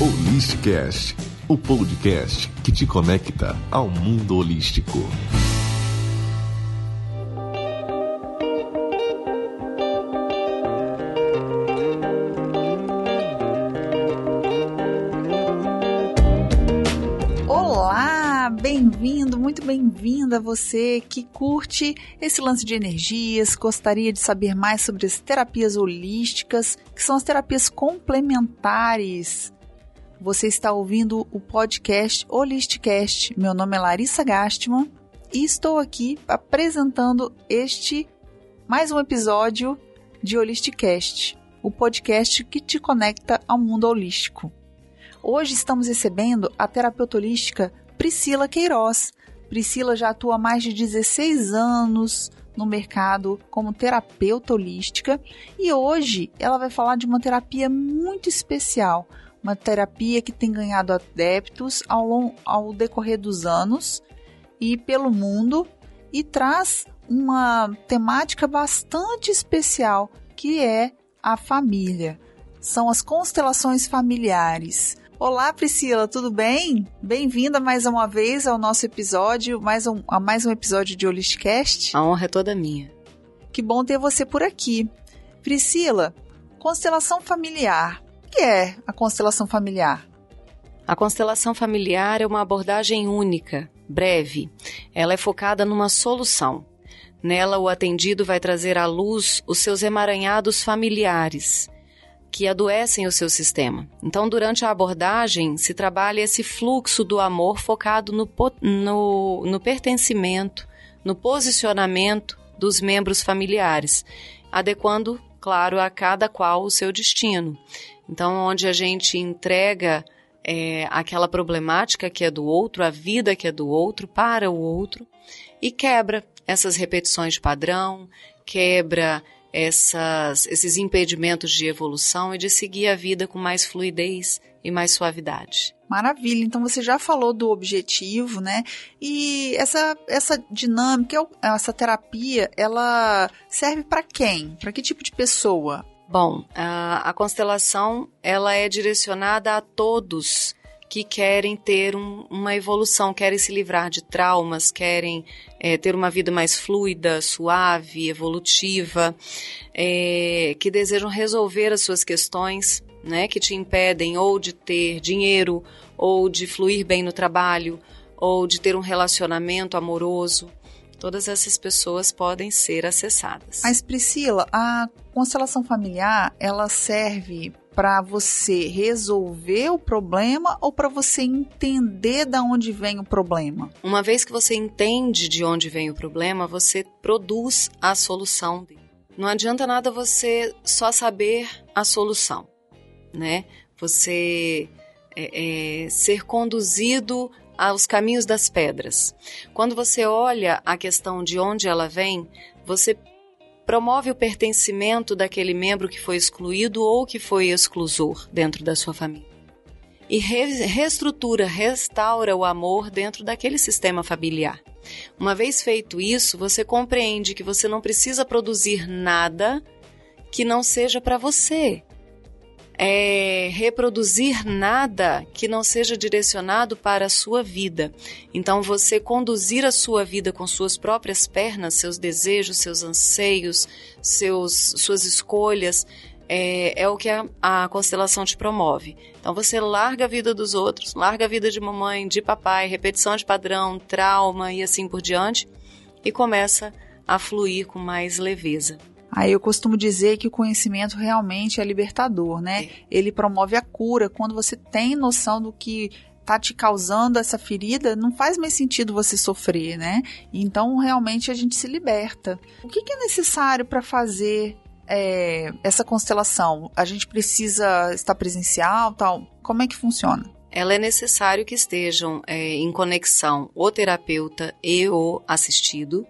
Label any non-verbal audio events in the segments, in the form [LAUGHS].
Holisticast, o podcast que te conecta ao mundo holístico. Olá, bem-vindo, muito bem-vinda você que curte esse lance de energias, gostaria de saber mais sobre as terapias holísticas, que são as terapias complementares você está ouvindo o podcast Holisticast. Meu nome é Larissa Gastman e estou aqui apresentando este mais um episódio de Holisticast, o podcast que te conecta ao mundo holístico. Hoje estamos recebendo a terapeuta holística Priscila Queiroz. Priscila já atua há mais de 16 anos no mercado como terapeuta holística e hoje ela vai falar de uma terapia muito especial, uma terapia que tem ganhado adeptos ao, long, ao decorrer dos anos e pelo mundo e traz uma temática bastante especial que é a família. São as constelações familiares. Olá, Priscila, tudo bem? Bem-vinda mais uma vez ao nosso episódio, mais um, a mais um episódio de Holisticast. A honra é toda minha. Que bom ter você por aqui. Priscila, constelação familiar que é a constelação familiar? A constelação familiar é uma abordagem única, breve. Ela é focada numa solução. Nela, o atendido vai trazer à luz os seus emaranhados familiares, que adoecem o seu sistema. Então, durante a abordagem, se trabalha esse fluxo do amor focado no, no, no pertencimento, no posicionamento dos membros familiares, adequando, claro, a cada qual o seu destino. Então, onde a gente entrega é, aquela problemática que é do outro, a vida que é do outro, para o outro, e quebra essas repetições de padrão, quebra essas, esses impedimentos de evolução e de seguir a vida com mais fluidez e mais suavidade. Maravilha. Então você já falou do objetivo, né? E essa essa dinâmica, essa terapia, ela serve para quem? Para que tipo de pessoa? Bom, a, a constelação ela é direcionada a todos que querem ter um, uma evolução, querem se livrar de traumas, querem é, ter uma vida mais fluida, suave, evolutiva, é, que desejam resolver as suas questões, né, que te impedem ou de ter dinheiro, ou de fluir bem no trabalho, ou de ter um relacionamento amoroso. Todas essas pessoas podem ser acessadas. Mas Priscila, a constelação familiar, ela serve para você resolver o problema ou para você entender de onde vem o problema? Uma vez que você entende de onde vem o problema, você produz a solução. Não adianta nada você só saber a solução, né? Você é, é, ser conduzido aos caminhos das pedras. Quando você olha a questão de onde ela vem, você promove o pertencimento daquele membro que foi excluído ou que foi exclusor dentro da sua família. E re reestrutura, restaura o amor dentro daquele sistema familiar. Uma vez feito isso, você compreende que você não precisa produzir nada que não seja para você é, reproduzir nada que não seja direcionado para a sua vida. Então, você conduzir a sua vida com suas próprias pernas, seus desejos, seus anseios, seus, suas escolhas, é, é, o que a, a, constelação te promove. Então você larga a vida dos outros, larga a vida de mamãe, de papai, repetição de padrão, trauma e assim por diante, e começa a fluir com mais leveza. Aí eu costumo dizer que o conhecimento realmente é libertador, né? É. Ele promove a cura. Quando você tem noção do que tá te causando essa ferida, não faz mais sentido você sofrer, né? Então realmente a gente se liberta. O que, que é necessário para fazer é, essa constelação? A gente precisa estar presencial, tal? Como é que funciona? Ela é necessário que estejam é, em conexão o terapeuta e o assistido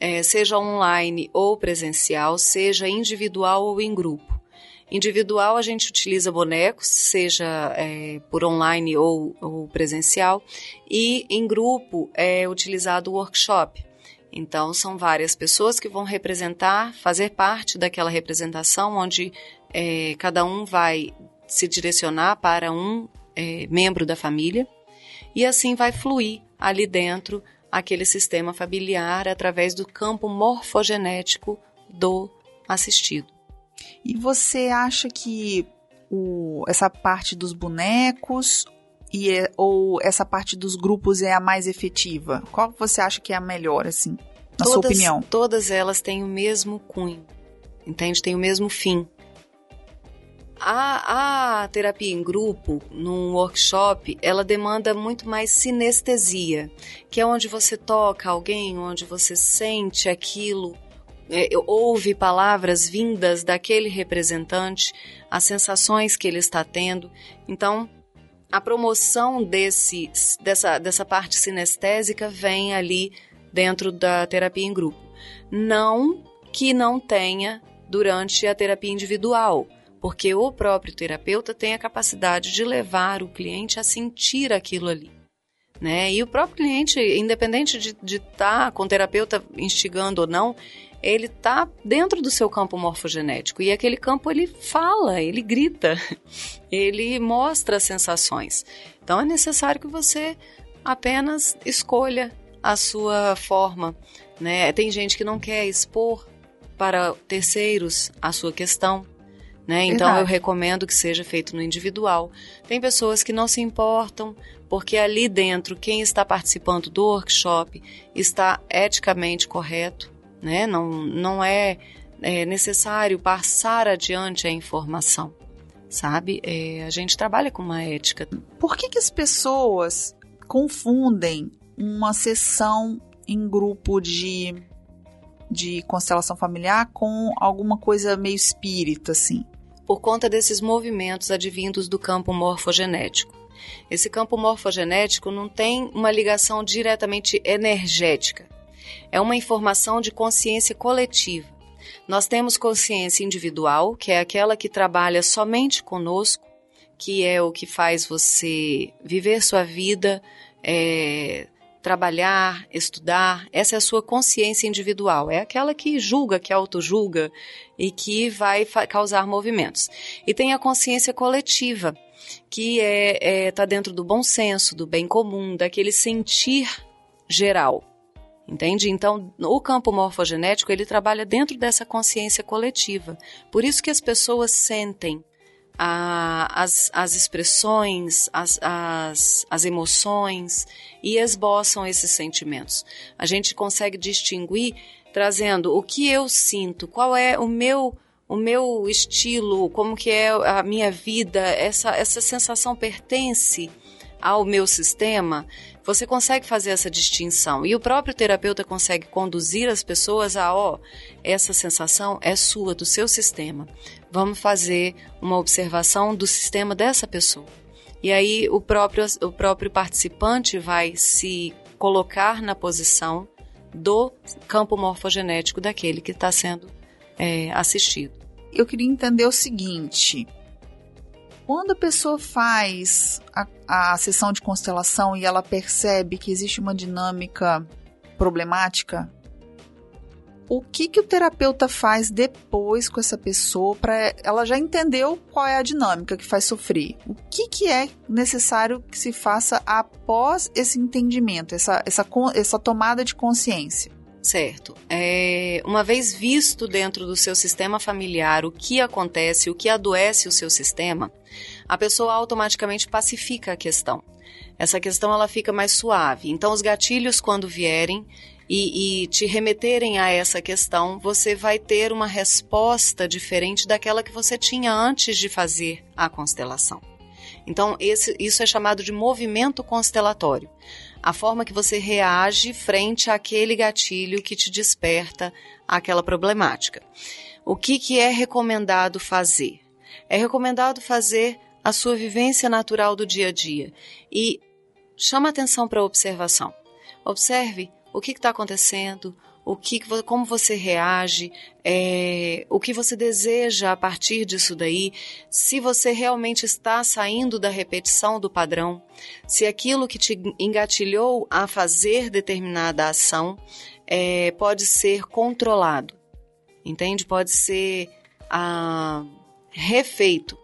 é, seja online ou presencial, seja individual ou em grupo. Individual a gente utiliza bonecos, seja é, por online ou, ou, presencial, e em grupo é utilizado o workshop. Então são várias pessoas que vão representar, fazer parte daquela representação, onde é, cada um vai se direcionar para um é, membro da família, e assim vai fluir ali dentro aquele sistema familiar através do campo morfogenético do assistido. E você acha que o, essa parte dos bonecos e é, ou essa parte dos grupos é a mais efetiva? Qual você acha que é a melhor, assim, na todas, sua opinião? Todas elas têm o mesmo cunho, entende? Tem o mesmo fim. A, a terapia em grupo, num workshop, ela demanda muito mais sinestesia, que é onde você toca alguém, onde você sente aquilo, é, ouve palavras vindas daquele representante, as sensações que ele está tendo. Então, a promoção desse, dessa, dessa parte sinestésica vem ali dentro da terapia em grupo. Não que não tenha durante a terapia individual porque o próprio terapeuta tem a capacidade de levar o cliente a sentir aquilo ali. Né? E o próprio cliente, independente de estar tá com o terapeuta instigando ou não, ele está dentro do seu campo morfogenético e aquele campo ele fala, ele grita, [LAUGHS] ele mostra sensações. Então é necessário que você apenas escolha a sua forma. Né? Tem gente que não quer expor para terceiros a sua questão, né? Então eu recomendo que seja feito no individual. Tem pessoas que não se importam, porque ali dentro quem está participando do workshop está eticamente correto, né? Não, não é, é necessário passar adiante a informação, sabe? É, a gente trabalha com uma ética. Por que, que as pessoas confundem uma sessão em grupo de de constelação familiar com alguma coisa meio espírita, assim? Por conta desses movimentos advindos do campo morfogenético. Esse campo morfogenético não tem uma ligação diretamente energética. É uma informação de consciência coletiva. Nós temos consciência individual, que é aquela que trabalha somente conosco, que é o que faz você viver sua vida, é, trabalhar, estudar, essa é a sua consciência individual, é aquela que julga, que autojulga e que vai causar movimentos. E tem a consciência coletiva, que é, é tá dentro do bom senso, do bem comum, daquele sentir geral. Entende? Então, o campo morfogenético, ele trabalha dentro dessa consciência coletiva. Por isso que as pessoas sentem a, as, as expressões, as, as, as emoções e esboçam esses sentimentos. A gente consegue distinguir trazendo o que eu sinto, qual é o meu o meu estilo, como que é a minha vida, essa, essa sensação pertence ao meu sistema, você consegue fazer essa distinção. E o próprio terapeuta consegue conduzir as pessoas a, ó, essa sensação é sua, do seu sistema. Vamos fazer uma observação do sistema dessa pessoa. E aí o próprio, o próprio participante vai se colocar na posição do campo morfogenético daquele que está sendo é, assistido. Eu queria entender o seguinte: quando a pessoa faz a, a sessão de constelação e ela percebe que existe uma dinâmica problemática, o que que o terapeuta faz depois com essa pessoa para ela já entendeu qual é a dinâmica que faz sofrer? O que que é necessário que se faça após esse entendimento, essa, essa, essa tomada de consciência? Certo. É, uma vez visto dentro do seu sistema familiar o que acontece, o que adoece o seu sistema, a pessoa automaticamente pacifica a questão. Essa questão ela fica mais suave. Então, os gatilhos, quando vierem e, e te remeterem a essa questão, você vai ter uma resposta diferente daquela que você tinha antes de fazer a constelação. Então, esse, isso é chamado de movimento constelatório a forma que você reage frente àquele gatilho que te desperta aquela problemática. O que, que é recomendado fazer? É recomendado fazer a sua vivência natural do dia a dia e chama atenção para a observação. Observe o que está acontecendo, o que, como você reage, é, o que você deseja a partir disso daí, se você realmente está saindo da repetição do padrão, se aquilo que te engatilhou a fazer determinada ação é, pode ser controlado, entende? Pode ser ah, refeito.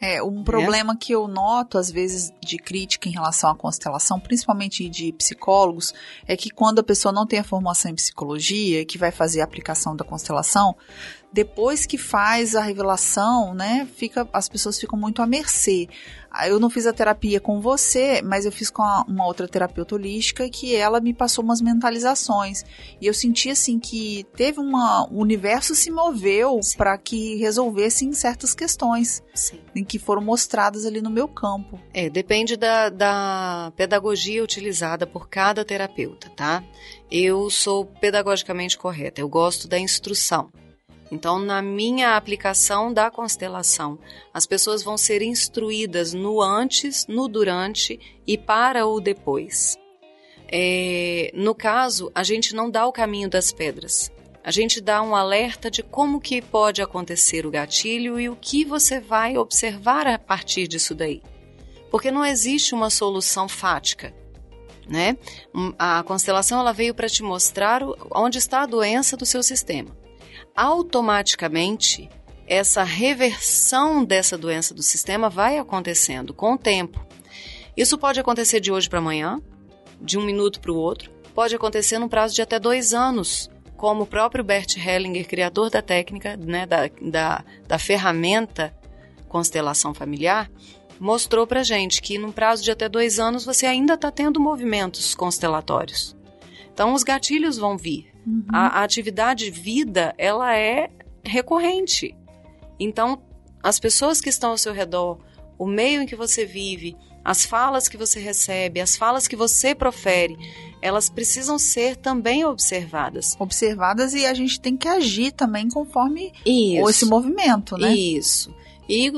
É, um problema é. que eu noto, às vezes, de crítica em relação à constelação, principalmente de psicólogos, é que quando a pessoa não tem a formação em psicologia, que vai fazer a aplicação da constelação, depois que faz a revelação, né, fica, as pessoas ficam muito à mercê. Ah, eu não fiz a terapia com você, mas eu fiz com uma outra terapeuta holística que ela me passou umas mentalizações. E eu senti assim que teve uma. O universo se moveu para que resolvessem certas questões Sim. em que foram mostradas ali no meu campo. É, depende da, da pedagogia utilizada por cada terapeuta, tá? Eu sou pedagogicamente correta, eu gosto da instrução. Então, na minha aplicação da constelação, as pessoas vão ser instruídas no antes, no durante e para o depois. É, no caso, a gente não dá o caminho das pedras. A gente dá um alerta de como que pode acontecer o gatilho e o que você vai observar a partir disso daí. Porque não existe uma solução fática, né? A constelação ela veio para te mostrar onde está a doença do seu sistema automaticamente essa reversão dessa doença do sistema vai acontecendo com o tempo. Isso pode acontecer de hoje para amanhã, de um minuto para o outro, pode acontecer no prazo de até dois anos, como o próprio Bert Hellinger, criador da técnica, né, da, da, da ferramenta constelação familiar, mostrou para gente que no prazo de até dois anos você ainda está tendo movimentos constelatórios. Então os gatilhos vão vir, Uhum. A, a atividade vida, ela é recorrente. Então, as pessoas que estão ao seu redor, o meio em que você vive, as falas que você recebe, as falas que você profere, elas precisam ser também observadas. Observadas e a gente tem que agir também conforme Isso. esse movimento, né? Isso. E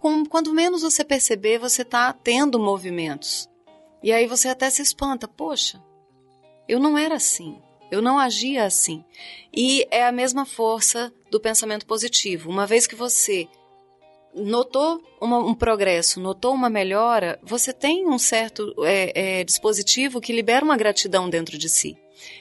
com, quando menos você perceber, você está tendo movimentos. E aí você até se espanta, poxa, eu não era assim. Eu não agia assim. E é a mesma força do pensamento positivo. Uma vez que você notou uma, um progresso, notou uma melhora, você tem um certo é, é, dispositivo que libera uma gratidão dentro de si.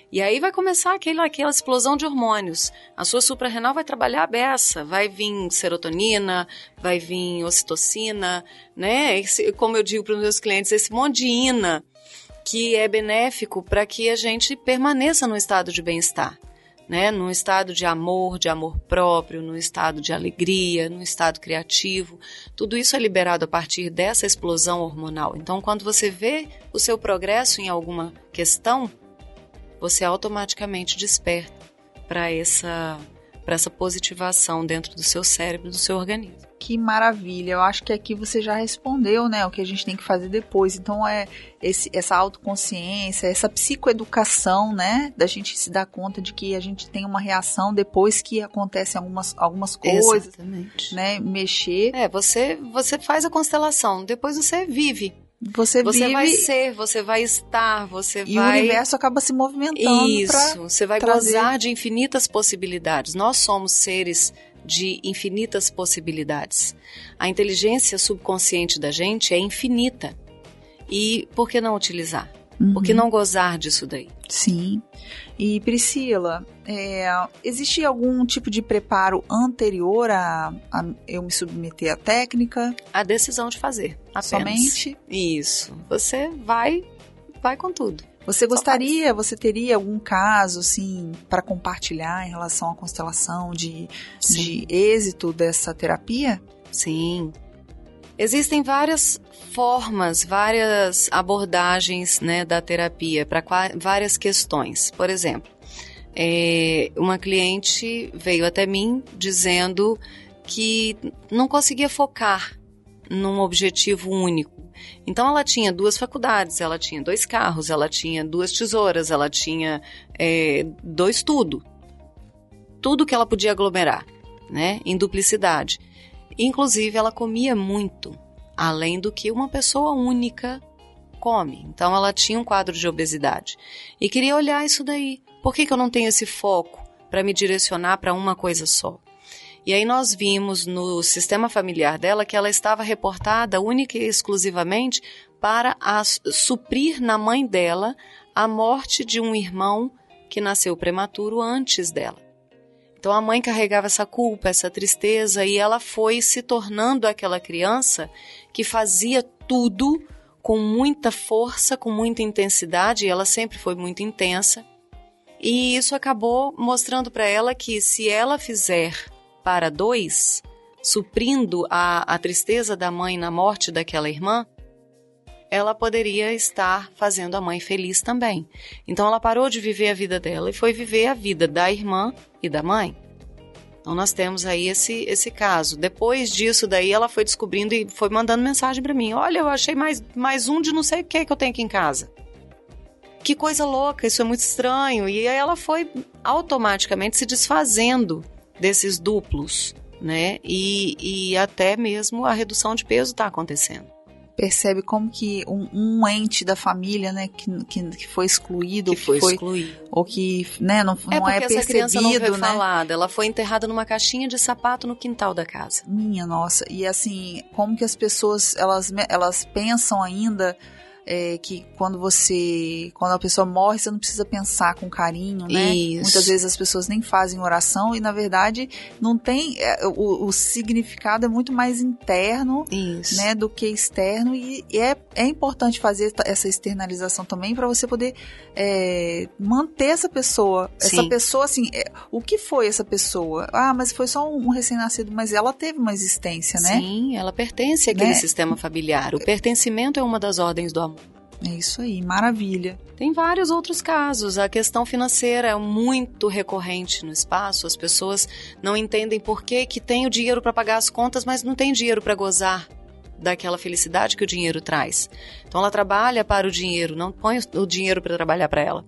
E aí vai começar aquele, aquela explosão de hormônios. A sua suprarrenal vai trabalhar a beça, vai vir serotonina, vai vir ocitocina, né? Esse, como eu digo para os meus clientes, esse monte de ina que é benéfico para que a gente permaneça no estado de bem-estar. Né, num estado de amor, de amor próprio, num estado de alegria, num estado criativo. Tudo isso é liberado a partir dessa explosão hormonal. Então, quando você vê o seu progresso em alguma questão, você automaticamente desperta para essa, essa positivação dentro do seu cérebro, do seu organismo. Que maravilha. Eu acho que aqui você já respondeu, né, o que a gente tem que fazer depois. Então é esse, essa autoconsciência, essa psicoeducação, né, da gente se dar conta de que a gente tem uma reação depois que acontecem algumas, algumas coisas, Exatamente. né, mexer. É, você você faz a constelação, depois você vive. Você, você vive... vai ser, você vai estar, você e vai. E o universo acaba se movimentando. Isso, você vai trazer... gozar de infinitas possibilidades. Nós somos seres de infinitas possibilidades. A inteligência subconsciente da gente é infinita. E por que não utilizar? Uhum. Por que não gozar disso daí? Sim. E Priscila, é, existe algum tipo de preparo anterior a, a, eu me submeter à técnica? A decisão de fazer. Apenas. Somente? Isso. Você vai, vai com tudo. Você gostaria, você teria algum caso, assim, para compartilhar em relação à constelação de, de êxito dessa terapia? Sim. Existem várias formas, várias abordagens né, da terapia para várias questões. Por exemplo, é, uma cliente veio até mim dizendo que não conseguia focar num objetivo único. Então ela tinha duas faculdades, ela tinha dois carros, ela tinha duas tesouras, ela tinha é, dois tudo. Tudo que ela podia aglomerar, né? Em duplicidade. Inclusive, ela comia muito, além do que uma pessoa única come. Então ela tinha um quadro de obesidade. E queria olhar isso daí. Por que, que eu não tenho esse foco para me direcionar para uma coisa só? E aí nós vimos no sistema familiar dela que ela estava reportada única e exclusivamente para suprir na mãe dela a morte de um irmão que nasceu prematuro antes dela. Então a mãe carregava essa culpa, essa tristeza e ela foi se tornando aquela criança que fazia tudo com muita força, com muita intensidade, e ela sempre foi muito intensa. E isso acabou mostrando para ela que se ela fizer para dois, suprindo a, a tristeza da mãe na morte daquela irmã, ela poderia estar fazendo a mãe feliz também. Então ela parou de viver a vida dela e foi viver a vida da irmã e da mãe. Então nós temos aí esse, esse caso. Depois disso daí ela foi descobrindo e foi mandando mensagem para mim. Olha, eu achei mais, mais um de não sei o que que eu tenho aqui em casa. Que coisa louca, isso é muito estranho. E aí ela foi automaticamente se desfazendo desses duplos, né? E, e até mesmo a redução de peso está acontecendo percebe como que um, um, ente da família, né, que, que, que foi excluído, que foi, foi excluído, ou que, né, não, é não é percebido, essa criança não foi né? falada, ela foi enterrada numa caixinha de sapato no quintal da casa. Minha nossa, e assim, como que as pessoas elas elas pensam ainda é, que quando você. Quando a pessoa morre, você não precisa pensar com carinho, né? Isso. Muitas vezes as pessoas nem fazem oração e, na verdade, não tem. É, o, o, significado é muito mais interno Isso. né, do que externo. E, e é, é importante fazer essa externalização também para você poder é, manter essa pessoa. Sim. Essa pessoa, assim, é, o que foi essa pessoa? Ah, mas foi só um, um recém-nascido, mas ela teve uma existência, né? Sim, ela pertence àquele né? sistema familiar. O pertencimento é uma das ordens do amor. É isso aí, maravilha. Tem vários outros casos. A questão financeira é muito recorrente no espaço. As pessoas não entendem por que, que tem o dinheiro para pagar as contas, mas não tem dinheiro para gozar daquela felicidade que o dinheiro traz. Então ela trabalha para o dinheiro, não põe o dinheiro para trabalhar para ela.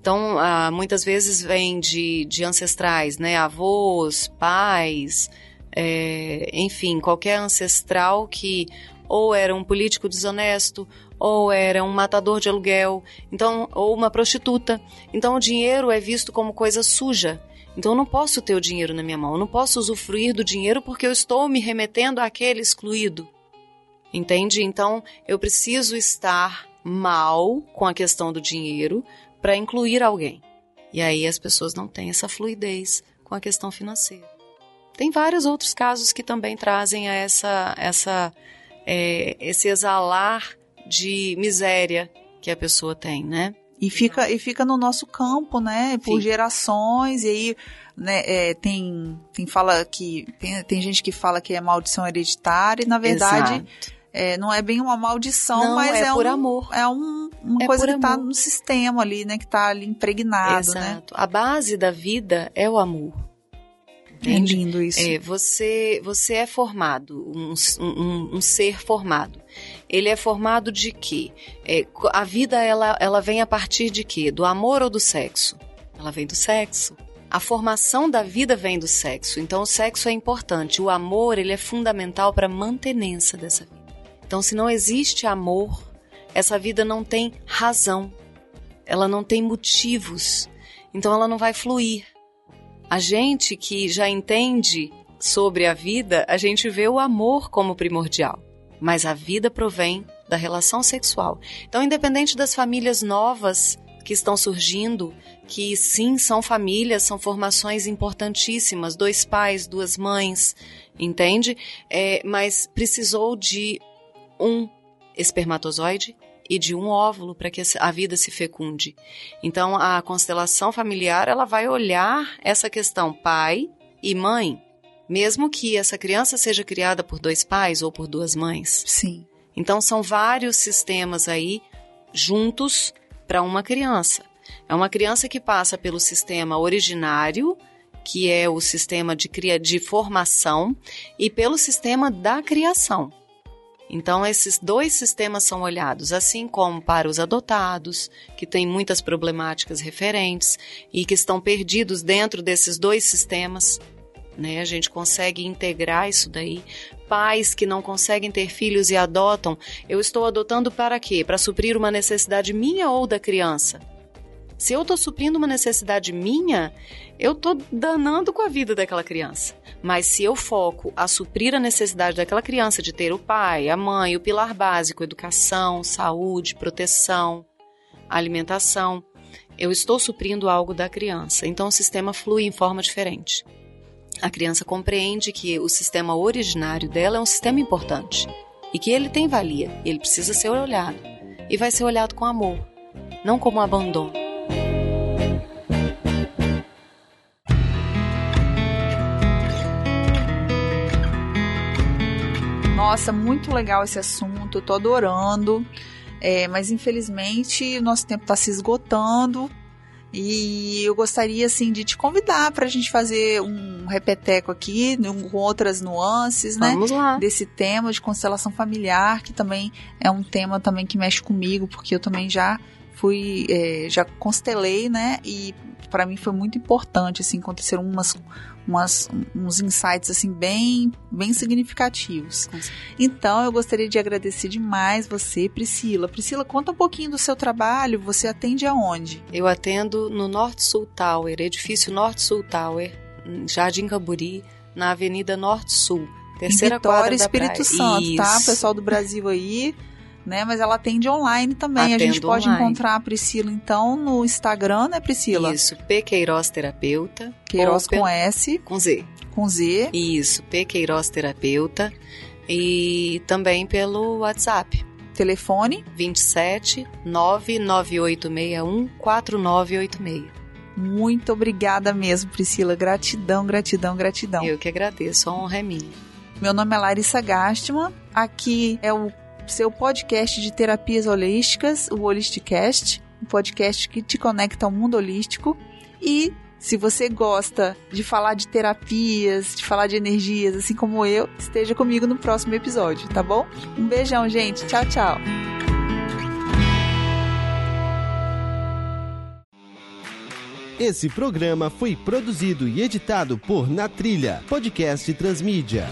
Então, ah, muitas vezes vem de, de ancestrais, né? Avós, pais, é, enfim, qualquer ancestral que ou era um político desonesto, ou era um matador de aluguel, então ou uma prostituta. Então o dinheiro é visto como coisa suja. Então eu não posso ter o dinheiro na minha mão, eu não posso usufruir do dinheiro porque eu estou me remetendo àquele excluído. Entende? Então eu preciso estar mal com a questão do dinheiro para incluir alguém. E aí as pessoas não têm essa fluidez com a questão financeira. Tem vários outros casos que também trazem a essa, essa, é, esse exalar de miséria que a pessoa tem, né? E fica, e fica no nosso campo, né? Por Fica. gerações, e aí né, é, tem, tem, fala que, tem, tem gente que fala que é maldição hereditária, e na verdade é, não é bem uma maldição, não, mas é, é por um, amor. É um, uma É coisa que está no sistema ali, né? Que está ali impregnado, né? Exato. A base da vida é o amor. É Entende? lindo isso. É, você, você é formado, um, um, um ser formado. Ele é formado de quê? É, a vida, ela, ela vem a partir de quê? Do amor ou do sexo? Ela vem do sexo. A formação da vida vem do sexo. Então, o sexo é importante. O amor, ele é fundamental para a mantenência dessa vida. Então, se não existe amor, essa vida não tem razão. Ela não tem motivos. Então, ela não vai fluir. A gente que já entende sobre a vida, a gente vê o amor como primordial. Mas a vida provém da relação sexual. Então, independente das famílias novas que estão surgindo, que sim são famílias, são formações importantíssimas, dois pais, duas mães, entende? É, mas precisou de um espermatozoide e de um óvulo para que a vida se fecunde. Então, a constelação familiar ela vai olhar essa questão pai e mãe, mesmo que essa criança seja criada por dois pais ou por duas mães. Sim. Então, são vários sistemas aí juntos para uma criança. É uma criança que passa pelo sistema originário, que é o sistema de, cria de formação, e pelo sistema da criação. Então, esses dois sistemas são olhados, assim como para os adotados, que têm muitas problemáticas referentes e que estão perdidos dentro desses dois sistemas. Né? A gente consegue integrar isso daí. Pais que não conseguem ter filhos e adotam, eu estou adotando para quê? Para suprir uma necessidade minha ou da criança? Se eu estou suprindo uma necessidade minha, eu estou danando com a vida daquela criança. Mas se eu foco a suprir a necessidade daquela criança de ter o pai, a mãe, o pilar básico, educação, saúde, proteção, alimentação, eu estou suprindo algo da criança. Então o sistema flui em forma diferente. A criança compreende que o sistema originário dela é um sistema importante e que ele tem valia, ele precisa ser olhado e vai ser olhado com amor, não como abandono. Nossa, muito legal esse assunto, tô adorando. É, mas infelizmente o nosso tempo está se esgotando. E eu gostaria assim de te convidar para a gente fazer um repeteco aqui com outras nuances, né? Vamos lá. Desse tema de constelação familiar, que também é um tema também que mexe comigo, porque eu também já fui, é, já constelei, né? E para mim foi muito importante, assim, aconteceram umas umas, uns insights assim bem, bem significativos. Então eu gostaria de agradecer demais você, Priscila. Priscila, conta um pouquinho do seu trabalho. Você atende aonde? Eu atendo no Norte Sul Tower, edifício Norte Sul Tower, Jardim Camburi, na Avenida Norte Sul. Terceira em Vitória, quadra da Espírito. Santo, tá? Isso. Pessoal do Brasil aí, né? Mas ela atende online também. Atendo a gente pode online. encontrar a Priscila, então, no Instagram, né, Priscila? Isso, P. Queiroz Terapeuta. Queiroz com S, com Z. com Z. Isso, P. Queiroz Terapeuta. E também pelo WhatsApp. Telefone. 27 99861 4986. Muito obrigada mesmo, Priscila. Gratidão, gratidão, gratidão. Eu que agradeço, a honra é minha. Meu nome é Larissa Gastman. Aqui é o seu podcast de terapias holísticas, o Holisticast, um podcast que te conecta ao mundo holístico. E se você gosta de falar de terapias, de falar de energias, assim como eu, esteja comigo no próximo episódio, tá bom? Um beijão, gente. Tchau, tchau. Esse programa foi produzido e editado por Na Trilha, podcast Transmídia.